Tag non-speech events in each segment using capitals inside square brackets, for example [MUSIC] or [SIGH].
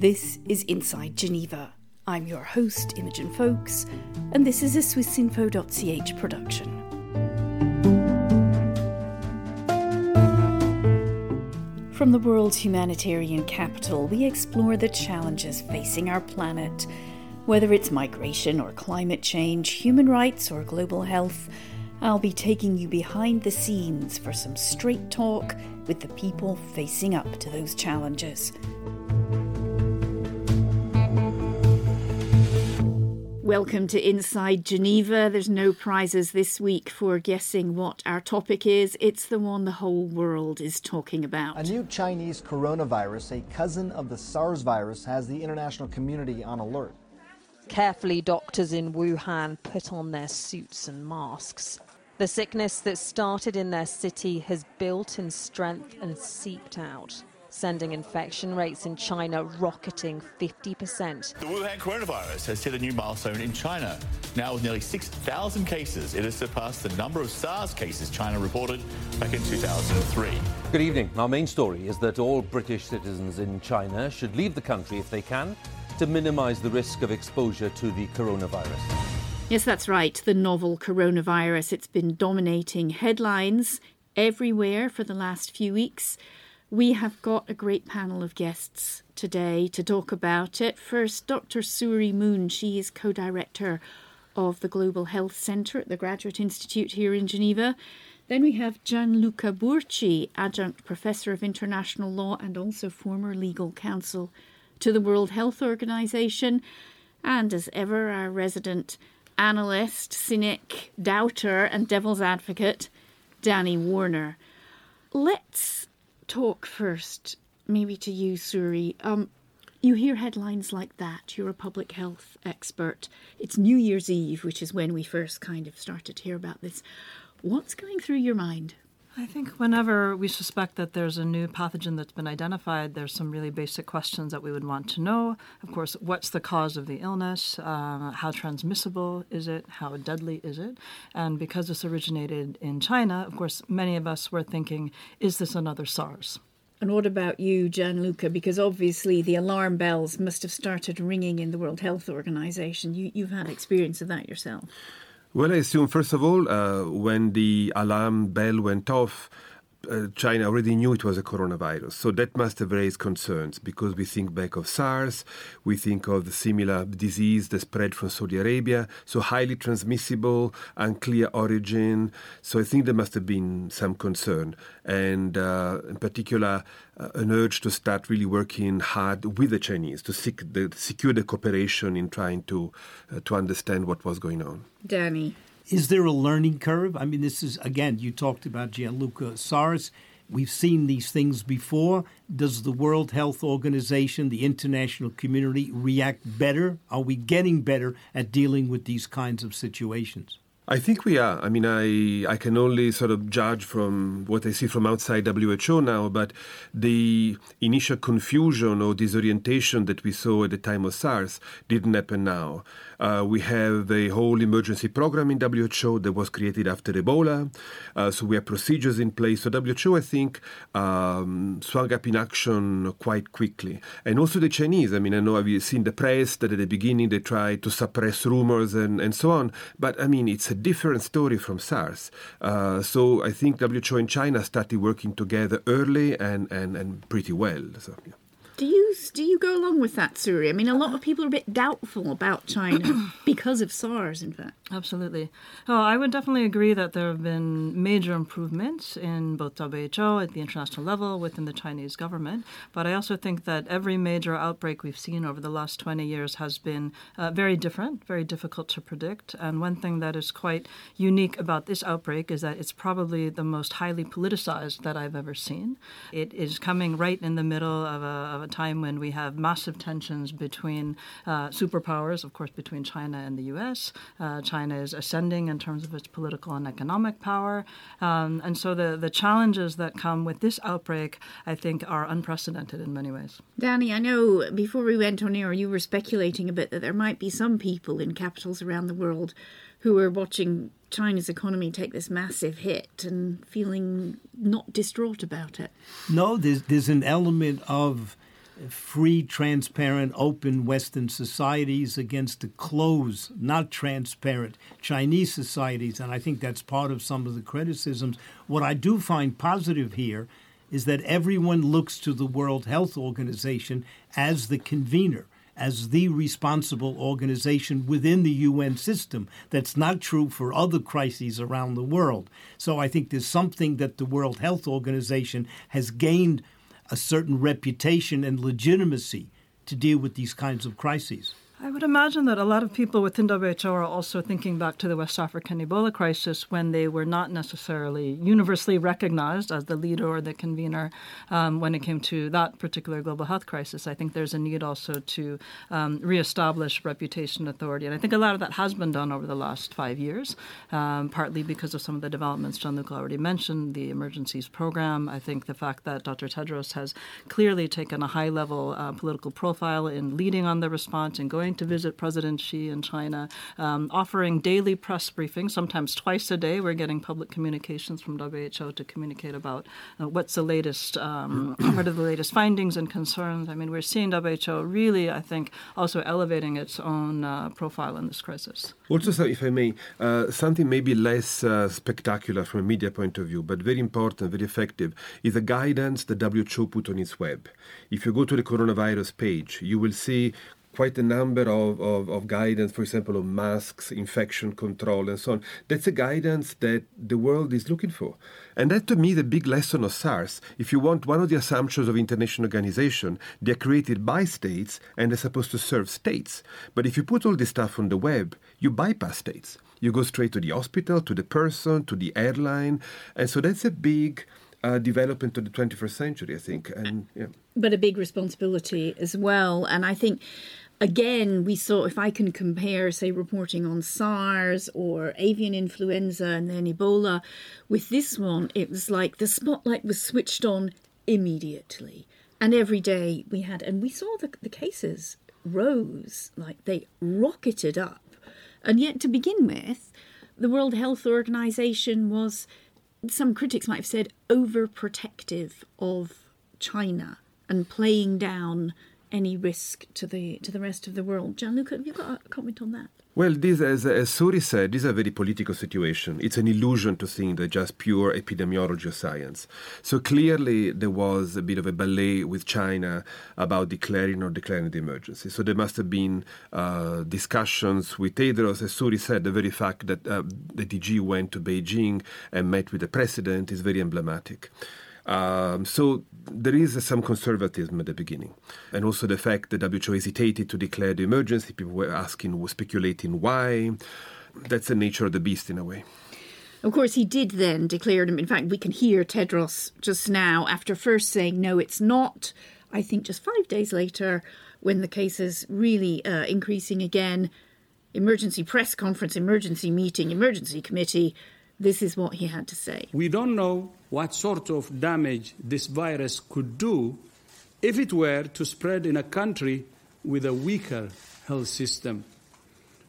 This is Inside Geneva. I'm your host, Imogen Foulkes, and this is a swissinfo.ch production. From the world's humanitarian capital, we explore the challenges facing our planet. Whether it's migration or climate change, human rights or global health, I'll be taking you behind the scenes for some straight talk with the people facing up to those challenges. Welcome to Inside Geneva. There's no prizes this week for guessing what our topic is. It's the one the whole world is talking about. A new Chinese coronavirus, a cousin of the SARS virus, has the international community on alert. Carefully, doctors in Wuhan put on their suits and masks. The sickness that started in their city has built in strength and seeped out sending infection rates in China rocketing 50%. The Wuhan coronavirus has hit a new milestone in China. Now, with nearly 6,000 cases, it has surpassed the number of SARS cases China reported back in 2003. Good evening. Our main story is that all British citizens in China should leave the country if they can to minimize the risk of exposure to the coronavirus. Yes, that's right. The novel coronavirus. It's been dominating headlines everywhere for the last few weeks. We have got a great panel of guests today to talk about it. First, Dr. Suerie Moon. She is co director of the Global Health Centre at the Graduate Institute here in Geneva. Then we have Gianluca Burci, adjunct professor of international law and also former legal counsel to the World Health Organization. And as ever, our resident analyst, cynic, doubter, and devil's advocate, Danny Warner. Let's talk first, maybe to you, Suerie. Um, you hear headlines like that. You're a public health expert. It's New Year's Eve, which is when we first kind of started to hear about this. What's going through your mind? I think whenever we suspect that there's a new pathogen that's been identified, there's some really basic questions that we would want to know. Of course, what's the cause of the illness? Uh, how transmissible is it? How deadly is it? And because this originated in China, of course, many of us were thinking, is this another SARS? And what about you, Gianluca? Because obviously the alarm bells must have started ringing in the World Health Organization. You, you've had experience of that yourself. Well, I assume, first of all, uh, when the alarm bell went off, uh, China already knew it was a coronavirus. So that must have raised concerns because we think back of SARS, we think of the similar disease that spread from Saudi Arabia, so highly transmissible, unclear origin. So I think there must have been some concern, and uh, in particular, uh, an urge to start really working hard with the Chinese to seek the, secure the cooperation in trying to uh, to understand what was going on. Danny is there a learning curve? I mean, this is, again, you talked about Gianluca SARS. We've seen these things before. Does the World Health Organization, the international community, react better? Are we getting better at dealing with these kinds of situations? I think we are. I mean, I I can only sort of judge from what I see from outside WHO now, but the initial confusion or disorientation that we saw at the time of SARS didn't happen now. Uh, we have a whole emergency program in WHO that was created after Ebola, uh, so we have procedures in place. So WHO, I think, um, swung up in action quite quickly, and also the Chinese. I mean, I know I've seen the press that at the beginning they tried to suppress rumors and and so on, but I mean, it's a different story from SARS. Uh, so I think WHO and China started working together early and, and, and pretty well. So, yeah. Do you do you go along with that, Suerie? I mean, a lot of people are a bit doubtful about China [CLEARS THROAT] because of SARS, in fact. Absolutely. Oh, I would definitely agree that there have been major improvements in both WHO at the international level within the Chinese government. But I also think that every major outbreak we've seen over the last 20 years has been uh, very different, very difficult to predict. And one thing that is quite unique about this outbreak is that it's probably the most highly politicized that I've ever seen. It is coming right in the middle of a, of a time when we have massive tensions between uh, superpowers, of course, between China and the U.S. Uh, China is ascending in terms of its political and economic power, um, and so the the challenges that come with this outbreak, I think, are unprecedented in many ways. Danny, I know before we went on air, you were speculating a bit that there might be some people in capitals around the world who are watching China's economy take this massive hit and feeling not distraught about it. No, there's there's an element of free, transparent, open Western societies against the closed, not transparent Chinese societies. And I think that's part of some of the criticisms. What I do find positive here is that everyone looks to the World Health Organization as the convener as the responsible organization within the UN system. That's not true for other crises around the world. So I think there's something that the World Health Organization has gained a certain reputation and legitimacy to deal with these kinds of crises. I would imagine that a lot of people within WHO are also thinking back to the West African Ebola crisis when they were not necessarily universally recognized as the leader or the convener um, when it came to that particular global health crisis. I think there's a need also to um, reestablish reputation authority. And I think a lot of that has been done over the last five years, um, partly because of some of the developments Gianluca already mentioned, the emergencies program. I think the fact that Dr. Tedros has clearly taken a high level uh, political profile in leading on the response and going going to visit President Xi in China, um, offering daily press briefings, sometimes twice a day. We're getting public communications from WHO to communicate about uh, what's the latest, um, [CLEARS THROAT] what are the latest findings and concerns. I mean, we're seeing WHO really, I think, also elevating its own uh, profile in this crisis. Also, so if I may, uh, something maybe less uh, spectacular from a media point of view, but very important, very effective, is the guidance the WHO put on its web. If you go to the coronavirus page, you will see quite a number of, of, of, guidance, for example, on masks, infection control, and so on. That's a guidance that the world is looking for. And that, to me, the big lesson of SARS. If you want, one of the assumptions of international organization, they're created by states and they're supposed to serve states. But if you put all this stuff on the web, you bypass states. You go straight to the hospital, to the person, to the airline. And so that's a big uh, development of the 21st century, I think. And yeah. But a big responsibility as well. And I think again, we saw if I can compare, say, reporting on SARS or avian influenza and then Ebola, with this one, it was like the spotlight was switched on immediately. And every day we had, and we saw the, the cases rose, like they rocketed up. And yet, to begin with, the World Health Organization was, some critics might have said, overprotective of China and playing down any risk to the to the rest of the world. Gianluca, have you got a comment on that? Well, this, as, as Suerie said, this is a very political situation. It's an illusion to think that just pure epidemiology or science. So clearly, there was a bit of a ballet with China about declaring or declaring the emergency. So there must have been uh, discussions with Tedros. As Suerie said, the very fact that uh, the DG went to Beijing and met with the president is very emblematic. Um, so there is some conservatism at the beginning. And also the fact that WHO hesitated to declare the emergency, people were asking, were speculating why. That's the nature of the beast in a way. Of course, he did then declare them. In fact, we can hear Tedros just now, after first saying, no, it's not. I think just five days later, when the case is really uh, increasing again, emergency press conference, emergency meeting, emergency committee, this is what he had to say. We don't know what sort of damage this virus could do if it were to spread in a country with a weaker health system.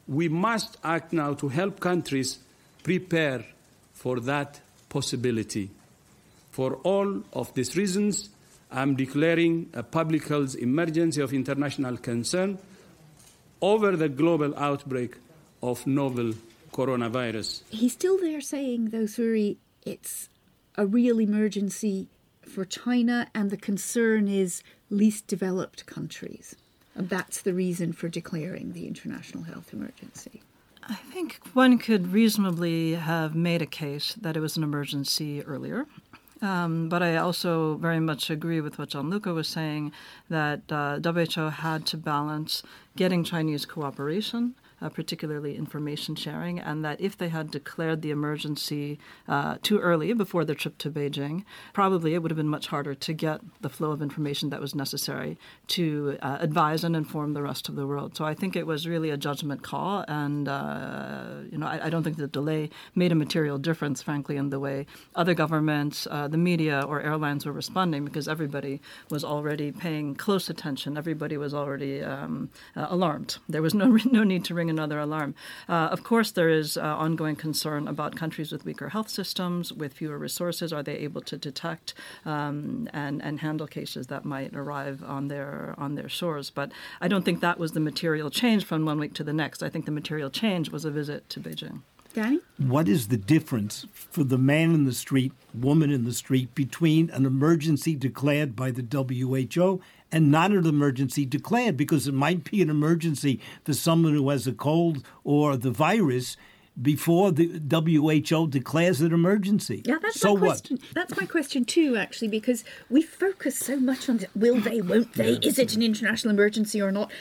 We must act now to help countries prepare for that possibility. For all of these reasons, I'm declaring a public health emergency of international concern over the global outbreak of novel coronavirus. He's still there saying, though, Suerie, it's a real emergency for China, and the concern is least developed countries. And that's the reason for declaring the international health emergency. I think one could reasonably have made a case that it was an emergency earlier. Um, but I also very much agree with what Gianluca was saying that uh, WHO had to balance getting Chinese cooperation uh, particularly information sharing, and that if they had declared the emergency uh, too early before their trip to Beijing, probably it would have been much harder to get the flow of information that was necessary to uh, advise and inform the rest of the world. So I think it was really a judgment call, and uh, you know I, I, don't think the delay made a material difference, frankly, in the way other governments, uh, the media, or airlines were responding because everybody was already paying close attention. Everybody was already um, uh, alarmed. There was no [LAUGHS] no need to ring another alarm. Uh, of course, there is uh, ongoing concern about countries with weaker health systems, with fewer resources. Are they able to detect um, and and handle cases that might arrive on their on their shores? But I don't think that was the material change from one week to the next. I think the material change was a visit to Beijing. Danny? What is the difference for the man in the street, woman in the street, between an emergency declared by the WHO and not an emergency declared? Because it might be an emergency for someone who has a cold or the virus before the WHO declares an emergency. Yeah, that's so my question. what? That's my question too, actually, because we focus so much on will they, won't they, is it an international emergency or not?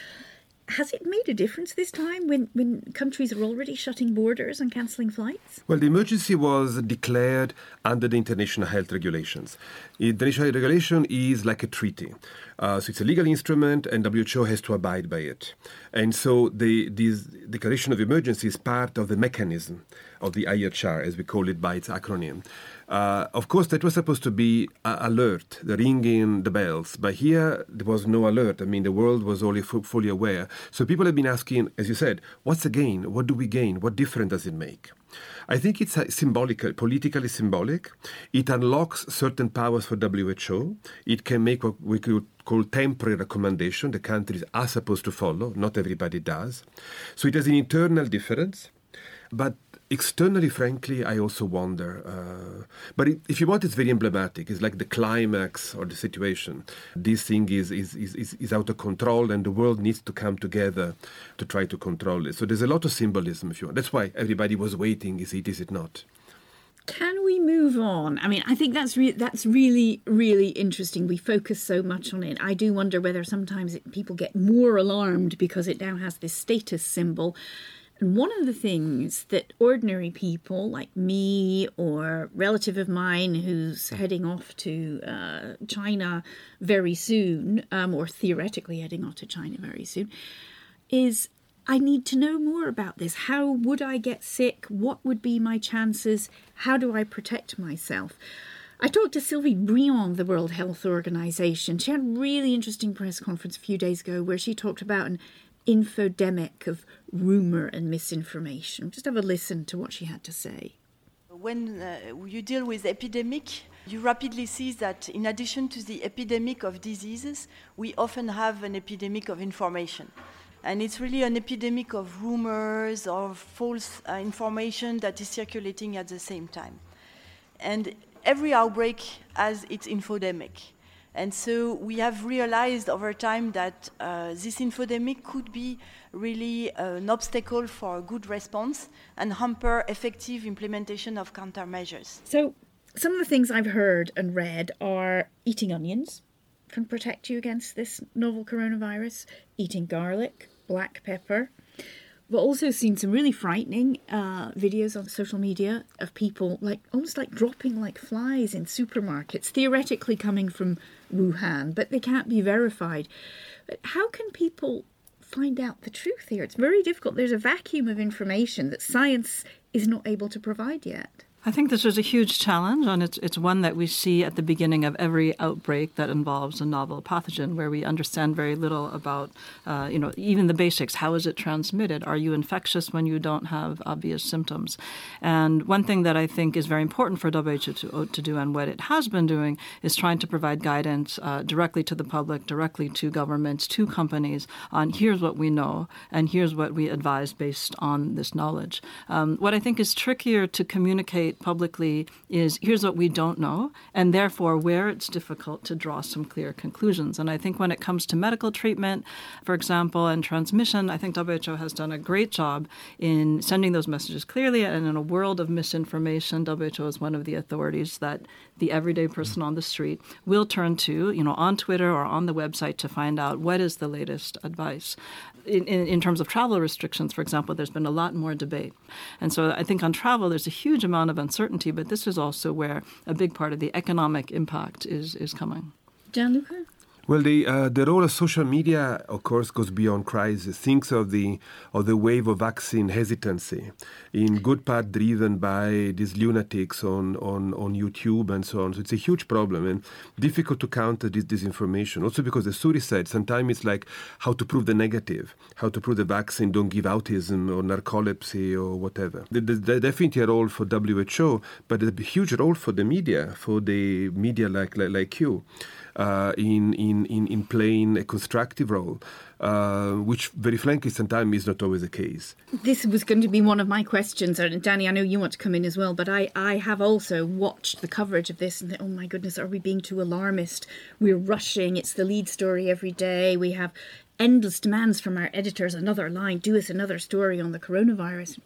Has it made a difference this time when, when countries are already shutting borders and cancelling flights? Well, the emergency was declared under the international health regulations. The International health regulation is like a treaty. Uh, so it's a legal instrument, and WHO has to abide by it. And so the this declaration of emergency is part of the mechanism of the IHR, as we call it by its acronym. Uh, of course, that was supposed to be uh, alert, the ringing the bells. But here, there was no alert. I mean, the world was only f- fully aware. So people have been asking, as you said, what's the gain? What do we gain? What difference does it make? I think it's uh, symbolic, politically symbolic. It unlocks certain powers for WHO. It can make what we could call temporary recommendation. The countries are supposed to follow. Not everybody does. So it has an internal difference. But externally, frankly, I also wonder. Uh, but it, if you want, it's very emblematic. It's like the climax or the situation. This thing is, is, is, is out of control, and the world needs to come together to try to control it. So there's a lot of symbolism, if you want. That's why everybody was waiting. Is it, is it not? Can we move on? I mean, I think that's re- that's really really interesting. We focus so much on it. I do wonder whether sometimes it, people get more alarmed because it now has this status symbol. And one of the things that ordinary people like me or relative of mine who's heading off to uh, China very soon, um, or theoretically heading off to China very soon, is I need to know more about this. How would I get sick? What would be my chances? How do I protect myself? I talked to Sylvie Briand the World Health Organization. She had a really interesting press conference a few days ago where she talked about an infodemic of rumor and misinformation. Just have a listen to what she had to say. When uh, you deal with epidemic, you rapidly see that in addition to the epidemic of diseases, we often have an epidemic of information. And it's really an epidemic of rumors, of false uh, information that is circulating at the same time. And every outbreak has its infodemic. And so we have realized over time that uh, this infodemic could be really an obstacle for a good response and hamper effective implementation of countermeasures. So, some of the things I've heard and read are eating onions can protect you against this novel coronavirus, eating garlic, black pepper. We've also seen some really frightening uh, videos on social media of people like almost like dropping like flies in supermarkets, theoretically coming from Wuhan, but they can't be verified. But how can people find out the truth here? It's very difficult. There's a vacuum of information that science is not able to provide yet. I think this is a huge challenge, and it's it's one that we see at the beginning of every outbreak that involves a novel pathogen, where we understand very little about, uh, you know, even the basics. How is it transmitted? Are you infectious when you don't have obvious symptoms? And one thing that I think is very important for WHO to, to do, and what it has been doing, is trying to provide guidance uh, directly to the public, directly to governments, to companies on here's what we know, and here's what we advise based on this knowledge. Um, what I think is trickier to communicate publicly is here's what we don't know, and therefore where it's difficult to draw some clear conclusions. And I think when it comes to medical treatment, for example, and transmission, I think WHO has done a great job in sending those messages clearly. And in a world of misinformation, WHO is one of the authorities that the everyday person on the street will turn to, you know, on Twitter or on the website to find out what is the latest advice. In, in, in, terms of travel restrictions, for example, there's been a lot more debate. And so I think on travel, there's a huge amount of uncertainty, but this is also where a big part of the economic impact is, is coming. Gianluca? Well, the uh, the role of social media, of course, goes beyond crisis. Thinks of the of the wave of vaccine hesitancy, in good part driven by these lunatics on, on, on YouTube and so on. So it's a huge problem and difficult to counter this disinformation. Also because, as Suerie sometimes it's like how to prove the negative, how to prove the vaccine don't give autism or narcolepsy or whatever. There's definitely a role for WHO, but a huge role for the media, for the media like like, like you uh, in, in, in, in playing a constructive role. Uh, which very frankly sometimes is not always the case. This was going to be one of my questions, and Danny, I know you want to come in as well, but I, I have also watched the coverage of this and oh my goodness, are we being too alarmist? We're rushing, it's the lead story every day. We have endless demands from our editors, another line, do us another story on the coronavirus.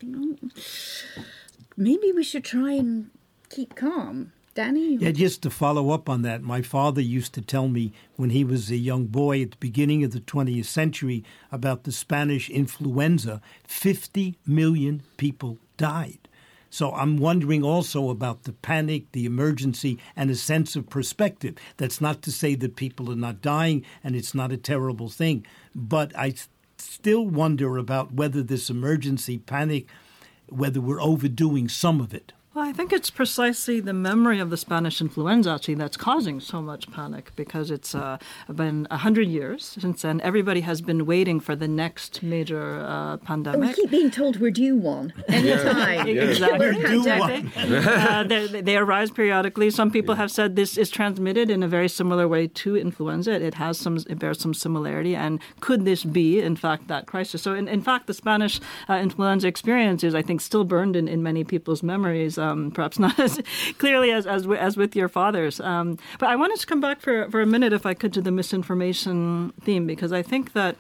Maybe we should try and keep calm. Danny? Yeah, just to follow up on that, my father used to tell me when he was a young boy at the beginning of the 20th century about the Spanish influenza. 50 million people died. So I'm wondering also about the panic, the emergency, and a sense of perspective. That's not to say that people are not dying and it's not a terrible thing, but I still wonder about whether this emergency panic, whether we're overdoing some of it. Well, I think it's precisely the memory of the Spanish influenza actually that's causing so much panic because it's uh, been a hundred years since then. Everybody has been waiting for the next major uh, pandemic. We keep being told we're due one anytime. yeah. [LAUGHS] Exactly. We're due one. uh, they, they, arise periodically. Some people yeah. have said this is transmitted in a very similar way to influenza. It has some, it bears some similarity. And could this be, in fact, that crisis? So, in, in fact, the Spanish uh, influenza experience is, I think, still burned in, in many people's memories um, perhaps not [LAUGHS] as clearly as as, as with your fathers. Um, but I wanted to come back for for a minute, if I could, to the misinformation theme because I think that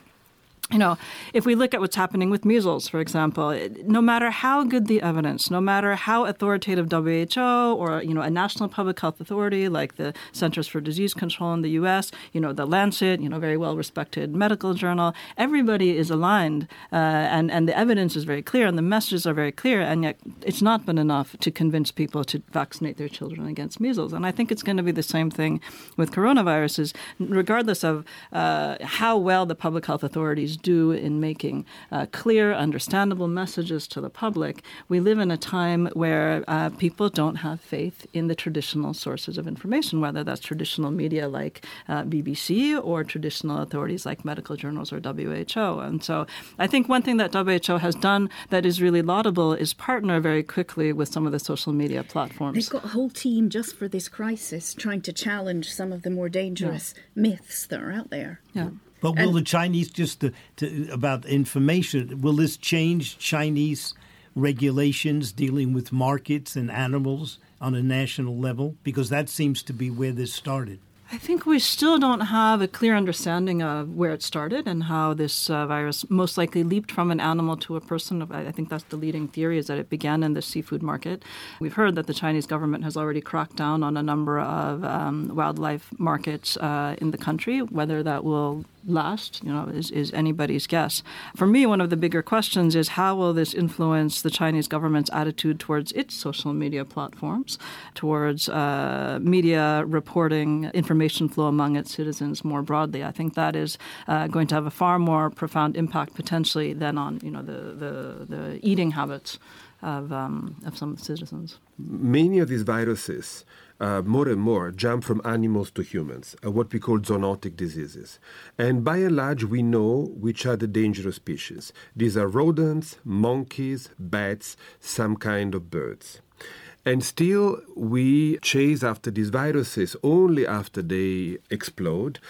you know, if we look at what's happening with measles, for example, no matter how good the evidence, no matter how authoritative WHO or you know a national public health authority like the Centers for Disease Control in the U.S., you know the Lancet, you know very well respected medical journal, everybody is aligned, uh, and and the evidence is very clear and the messages are very clear, and yet it's not been enough to convince people to vaccinate their children against measles. And I think it's going to be the same thing with coronaviruses, regardless of uh, how well the public health authorities do in making uh, clear, understandable messages to the public, we live in a time where uh, people don't have faith in the traditional sources of information, whether that's traditional media like uh, BBC or traditional authorities like medical journals or WHO. And so I think one thing that WHO has done that is really laudable is partner very quickly with some of the social media platforms. They've got a whole team just for this crisis trying to challenge some of the more dangerous yeah. myths that are out there. Yeah. But will and, the Chinese just to, to, about information? Will this change Chinese regulations dealing with markets and animals on a national level? Because that seems to be where this started. I think we still don't have a clear understanding of where it started and how this uh, virus most likely leaped from an animal to a person. I think that's the leading theory is that it began in the seafood market. We've heard that the Chinese government has already cracked down on a number of um, wildlife markets uh, in the country. Whether that will last, you know, is, is anybody's guess. For me, one of the bigger questions is how will this influence the Chinese government's attitude towards its social media platforms, towards uh, media reporting, information flow among its citizens more broadly. I think that is uh, going to have a far more profound impact potentially than on, you know, the, the, the eating habits of, um, of some citizens. Many of these viruses uh, more and more jump from animals to humans, uh, what we call zoonotic diseases. And by and large, we know which are the dangerous species. These are rodents, monkeys, bats, some kind of birds. And still, we chase after these viruses only after they explode.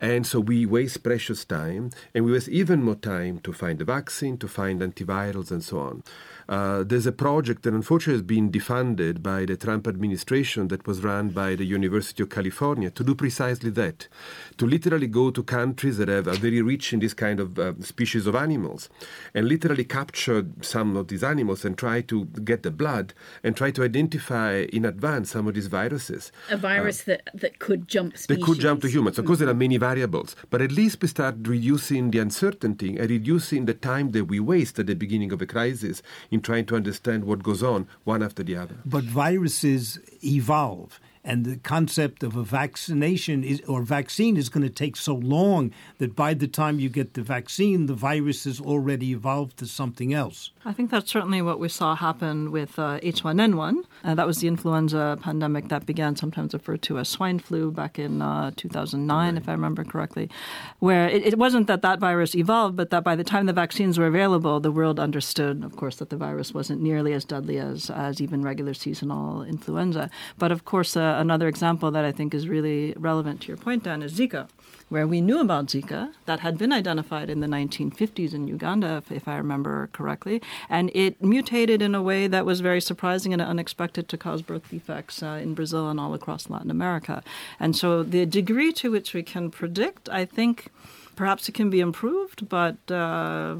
And so we waste precious time, and we waste even more time to find a vaccine, to find antivirals, and so on. Uh, there's a project that unfortunately has been defunded by the Trump administration that was run by the University of California to do precisely that, to literally go to countries that have, are very rich in this kind of uh, species of animals and literally capture some of these animals and try to get the blood and try to identify in advance some of these viruses. A virus uh, that, that could jump species. That could jump to humans. Of course, there are many variables, but at least we start reducing the uncertainty and reducing the time that we waste at the beginning of a crisis in trying to understand what goes on one after the other. But viruses evolve. And the concept of a vaccination is, or vaccine is going to take so long that by the time you get the vaccine, the virus has already evolved to something else. I think that's certainly what we saw happen with uh, H1N1. Uh, that was the influenza pandemic that began, sometimes referred to as swine flu, back in uh, 2009, right. if I remember correctly, where it, it, wasn't that that virus evolved, but that by the time the vaccines were available, the world understood, of course, that the virus wasn't nearly as deadly as, as even regular seasonal influenza. But of course, uh, another example that I think is really relevant to your point, Dan, is Zika where we knew about Zika that had been identified in the 1950s in Uganda, if, if, I remember correctly, and it mutated in a way that was very surprising and unexpected to cause birth defects uh, in Brazil and all across Latin America. And so the degree to which we can predict, I think perhaps it can be improved, but uh,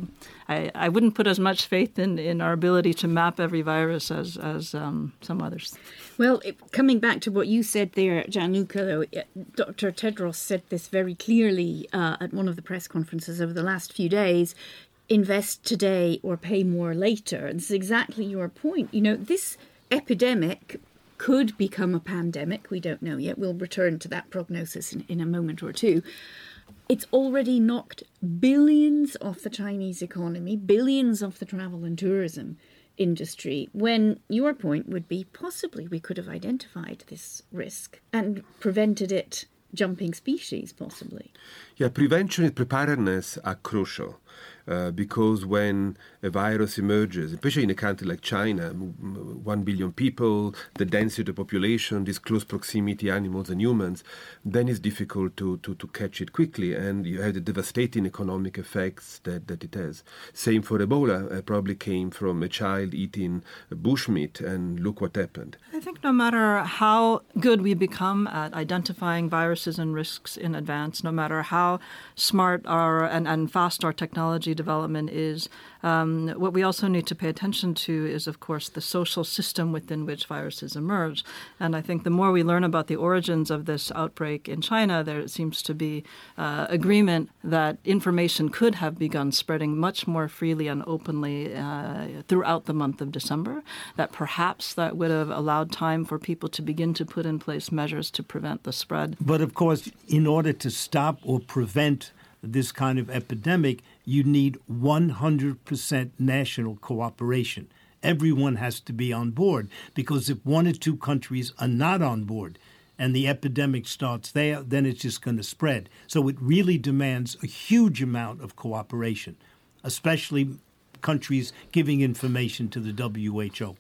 I, I wouldn't put as much faith in, in our ability to map every virus as, as um, some others. Well, it, coming back to what you said there, Gianluca, though, Dr. Tedros said this very clearly uh, at one of the press conferences over the last few days invest today or pay more later. This is exactly your point. You know, this epidemic could become a pandemic. We don't know yet. We'll return to that prognosis in, in a moment or two. It's already knocked billions off the Chinese economy, billions off the travel and tourism industry. When your point would be possibly we could have identified this risk and prevented it jumping species, possibly. Yeah, prevention and preparedness are crucial. Uh, because when a virus emerges, especially in a country like China, one billion people, the density of the population, this close proximity, animals and humans, then it's difficult to, to, to catch it quickly, and you have the devastating economic effects that, that it has. Same for Ebola, uh, probably came from a child eating bushmeat, and look what happened. I think no matter how good we become at identifying viruses and risks in advance, no matter how smart our and, and fast our technology development is. Um, what we also need to pay attention to is, of course, the social system within which viruses emerge. And I think the more we learn about the origins of this outbreak in China, there seems to be uh, agreement that information could have begun spreading much more freely and openly uh, throughout the month of December. That perhaps that would have allowed time for people to begin to put in place measures to prevent the spread. But of course, in order to stop or prevent this kind of epidemic, you need 100% national cooperation. Everyone has to be on board because if one or two countries are not on board and the epidemic starts there, then it's just going to spread. So it really demands a huge amount of cooperation, especially countries giving information to the WHO.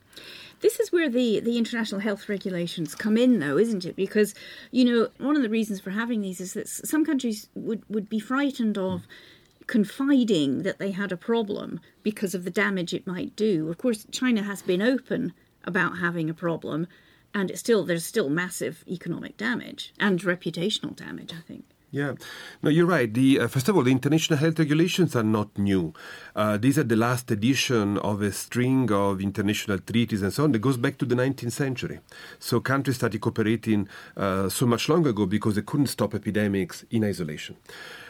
This is where the, the international health regulations come in, though, isn't it? Because, you know, one of the reasons for having these is that some countries would, would be frightened of. Confiding that they had a problem because of the damage it might do. Of course, China has been open about having a problem, and it's still there's still massive economic damage and reputational damage. I think. Yeah, no, you're right. The uh, first of all, the international health regulations are not new. Uh, these are the last edition of a string of international treaties and so on that goes back to the 19th century. So countries started cooperating uh, so much long ago because they couldn't stop epidemics in isolation.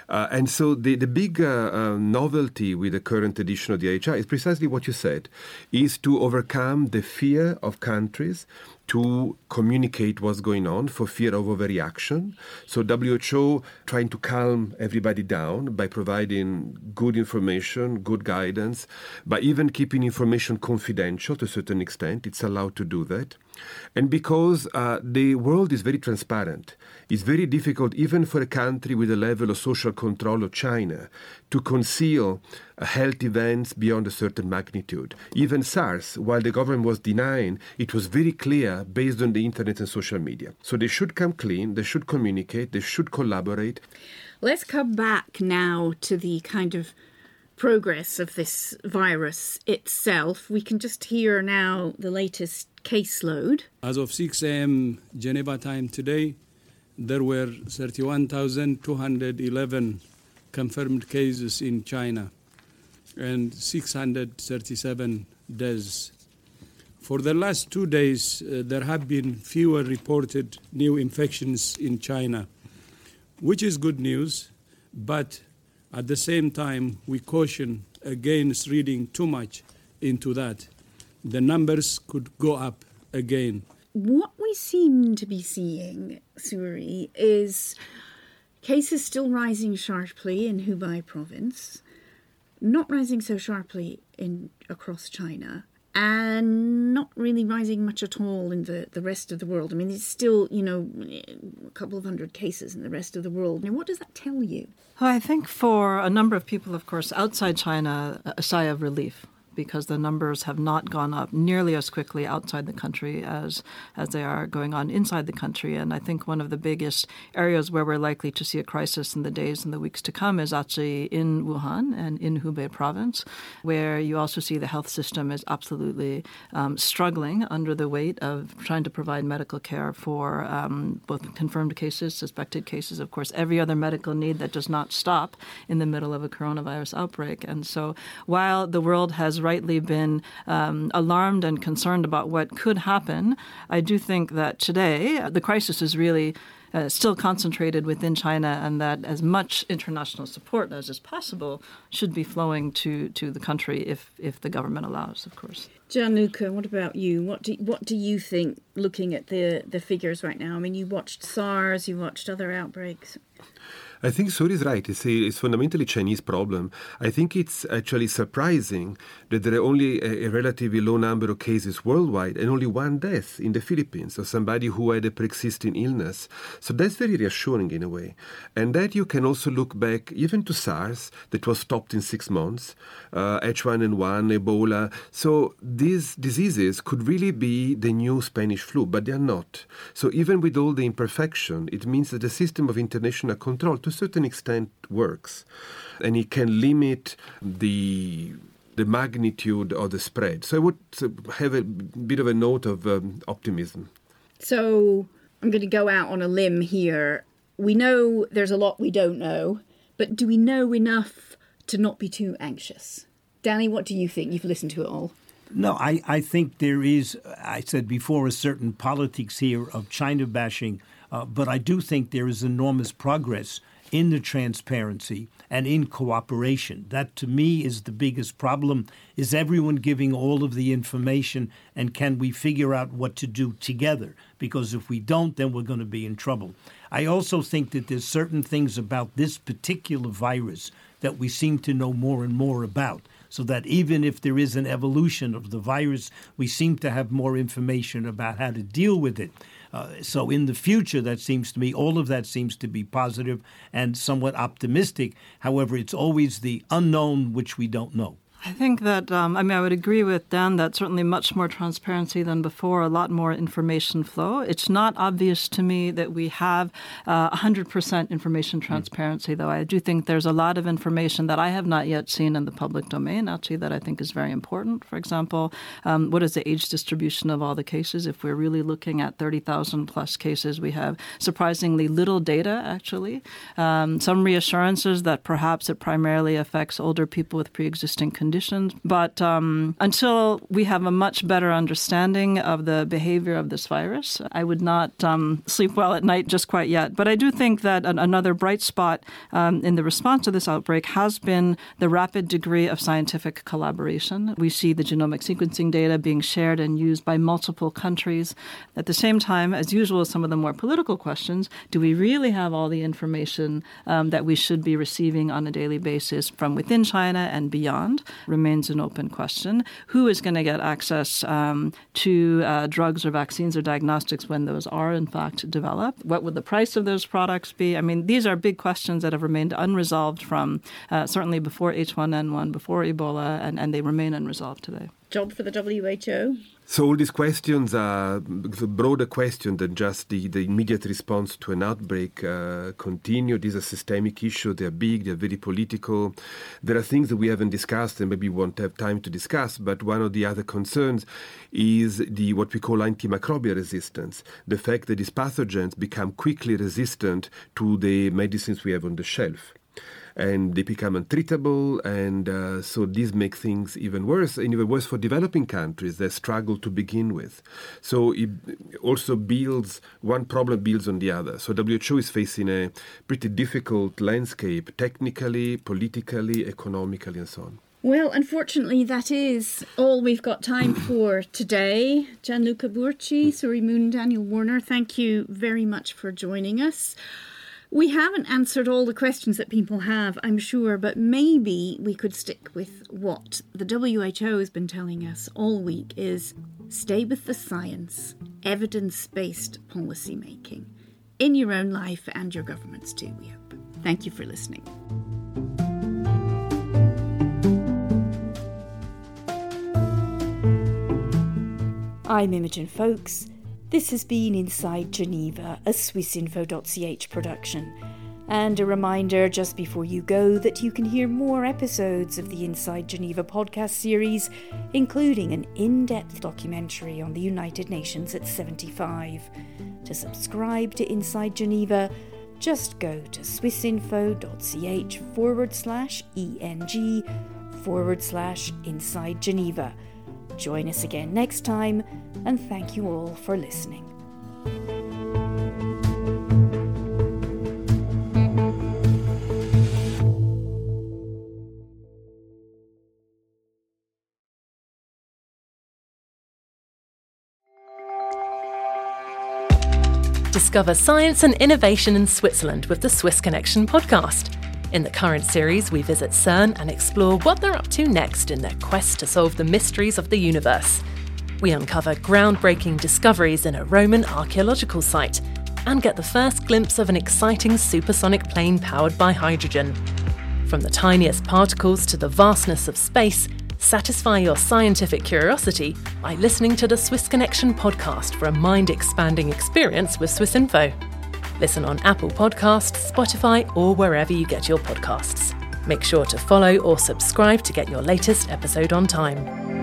Uh, and so the, the big uh, uh, novelty with the current edition of the IHR is precisely what you said, is to overcome the fear of countries to communicate what's going on for fear of overreaction. So WHO trying to calm everybody down by providing good information, good guidance, by even keeping information confidential to a certain extent. It's allowed to do that. And because uh, the world is very transparent, it's very difficult, even for a country with a level of social control of China, to conceal health events beyond a certain magnitude. Even SARS, while the government was denying, it was very clear based on the internet and social media. So they should come clean, they should communicate, they should collaborate. Let's come back now to the kind of progress of this virus itself. We can just hear now the latest caseload. As of 6 a.m. Geneva time today, there were 31,211 confirmed cases in China and 637 deaths. For the last two days, uh, there have been fewer reported new infections in China, which is good news, but at the same time, we caution against reading too much into that. The numbers could go up again. what we seem to be seeing, Suerie, is cases still rising sharply in Hubei province, not rising so sharply in across China, and not really rising much at all in the, the rest of the world. I mean, it's still, you know, a couple of hundred cases in the rest of the world. Mean, what does that tell you? I think for a number of people, of course, outside China, a sigh of relief because the numbers have not gone up nearly as quickly outside the country as as they are going on inside the country. And I think one of the biggest areas where we're likely to see a crisis in the days and the weeks to come is actually in Wuhan and in Hubei province, where you also see the health system is absolutely um, struggling under the weight of trying to provide medical care for um, both confirmed cases, suspected cases, of course, every other medical need that does not stop in the middle of a coronavirus outbreak. And so while the world has rightly been um, alarmed and concerned about what could happen, I do think that today uh, the crisis is really uh, still concentrated within China, and that as much international support as is possible should be flowing to, to the country if, if the government allows, of course. Gianluca, what about you? What do what do you think? Looking at the the figures right now, I mean, you watched SARS, you watched other outbreaks. I think Suerie is right. It's, a, it's fundamentally Chinese problem. I think it's actually surprising that there are only a, a, relatively low number of cases worldwide and only one death in the Philippines of somebody who had a pre-existing illness. So that's very reassuring in a way. And that you can also look back even to SARS that was stopped in six months, uh, H1N1, Ebola. So these diseases could really be the new Spanish flu, but they are not. So even with all the imperfection, it means that the system of international control to certain extent works, and it can limit the the magnitude of the spread. So I would have a bit of a note of um, optimism. So I'm going to go out on a limb here. We know there's a lot we don't know, but do we know enough to not be too anxious? Danny, what do you think? You've listened to it all. No, I, I think there is, I said before, a certain politics here of China bashing, uh, but I do think there is enormous progress in the transparency and in cooperation. That to me is the biggest problem is everyone giving all of the information and can we figure out what to do together? Because if we don't then we're going to be in trouble. I also think that there's certain things about this particular virus that we seem to know more and more about so that even if there is an evolution of the virus, we seem to have more information about how to deal with it. Uh, so in the future, that seems to me, all of that seems to be positive and somewhat optimistic. However, it's always the unknown which we don't know. I think that, um, I mean, I would agree with Dan that certainly much more transparency than before, a lot more information flow. It's not obvious to me that we have uh, 100% information hmm. transparency, though. I do think there's a lot of information that I have not yet seen in the public domain, actually, that I think is very important. For example, um, what is the age distribution of all the cases? If we're really looking at 30,000 plus cases, we have surprisingly little data, actually. Um, some reassurances that perhaps it primarily affects older people with pre existing conditions conditions. But um, until we have a much better understanding of the behavior of this virus, I would not um, sleep well at night just quite yet. But I do think that an- another bright spot um, in the response to this outbreak has been the rapid degree of scientific collaboration. We see the genomic sequencing data being shared and used by multiple countries. At the same time, as usual, some of the more political questions do we really have all the information um, that we should be receiving on a daily basis from within China and beyond? Remains an open question. Who is going to get access um, to uh, drugs or vaccines or diagnostics when those are in fact developed? What would the price of those products be? I mean, these are big questions that have remained unresolved from uh, certainly before H1N1, before Ebola, and, and they remain unresolved today. Job for the WHO? So all these questions are a broader question than just the, the immediate response to an outbreak uh, continue. These are systemic issues. They are big. They are very political. There are things that we haven't discussed and maybe won't have time to discuss. But one of the other concerns is the what we call antimicrobial resistance. The fact that these pathogens become quickly resistant to the medicines we have on the shelf and they become untreatable. And uh, so these make things even worse, and even worse for developing countries that struggle to begin with. So it also builds one problem builds on the other. So WHO is facing a pretty difficult landscape, technically, politically, economically, and so on. Well, unfortunately, that is all we've got time [CLEARS THROAT] for today. Gianluca Burci, Suerie Moon, Daniel Warner, thank you very much for joining us. We haven't answered all the questions that people have, I'm sure, but maybe we could stick with what the WHO has been telling us all week is stay with the science, evidence-based policy making in your own life and your governments too, we hope. Thank you for listening. I'm Imogen Foulkes. This has been Inside Geneva, a swissinfo.ch production. And a reminder just before you go that you can hear more episodes of the Inside Geneva podcast series, including an in depth documentary on the United Nations at 75. To subscribe to Inside Geneva, just go to swissinfo.ch forward slash ENG forward slash Inside Geneva. Join us again next time, and thank you all for listening. Discover science and innovation in Switzerland with the Swiss Connection podcast. In the current series, we visit CERN and explore what they're up to next in their quest to solve the mysteries of the universe. We uncover groundbreaking discoveries in a Roman archaeological site and get the first glimpse of an exciting supersonic plane powered by hydrogen. From the tiniest particles to the vastness of space, satisfy your scientific curiosity by listening to the Swiss Connection podcast for a mind expanding experience with Swiss Info. Listen on Apple Podcasts, Spotify, or wherever you get your podcasts. Make sure to follow or subscribe to get your latest episode on time.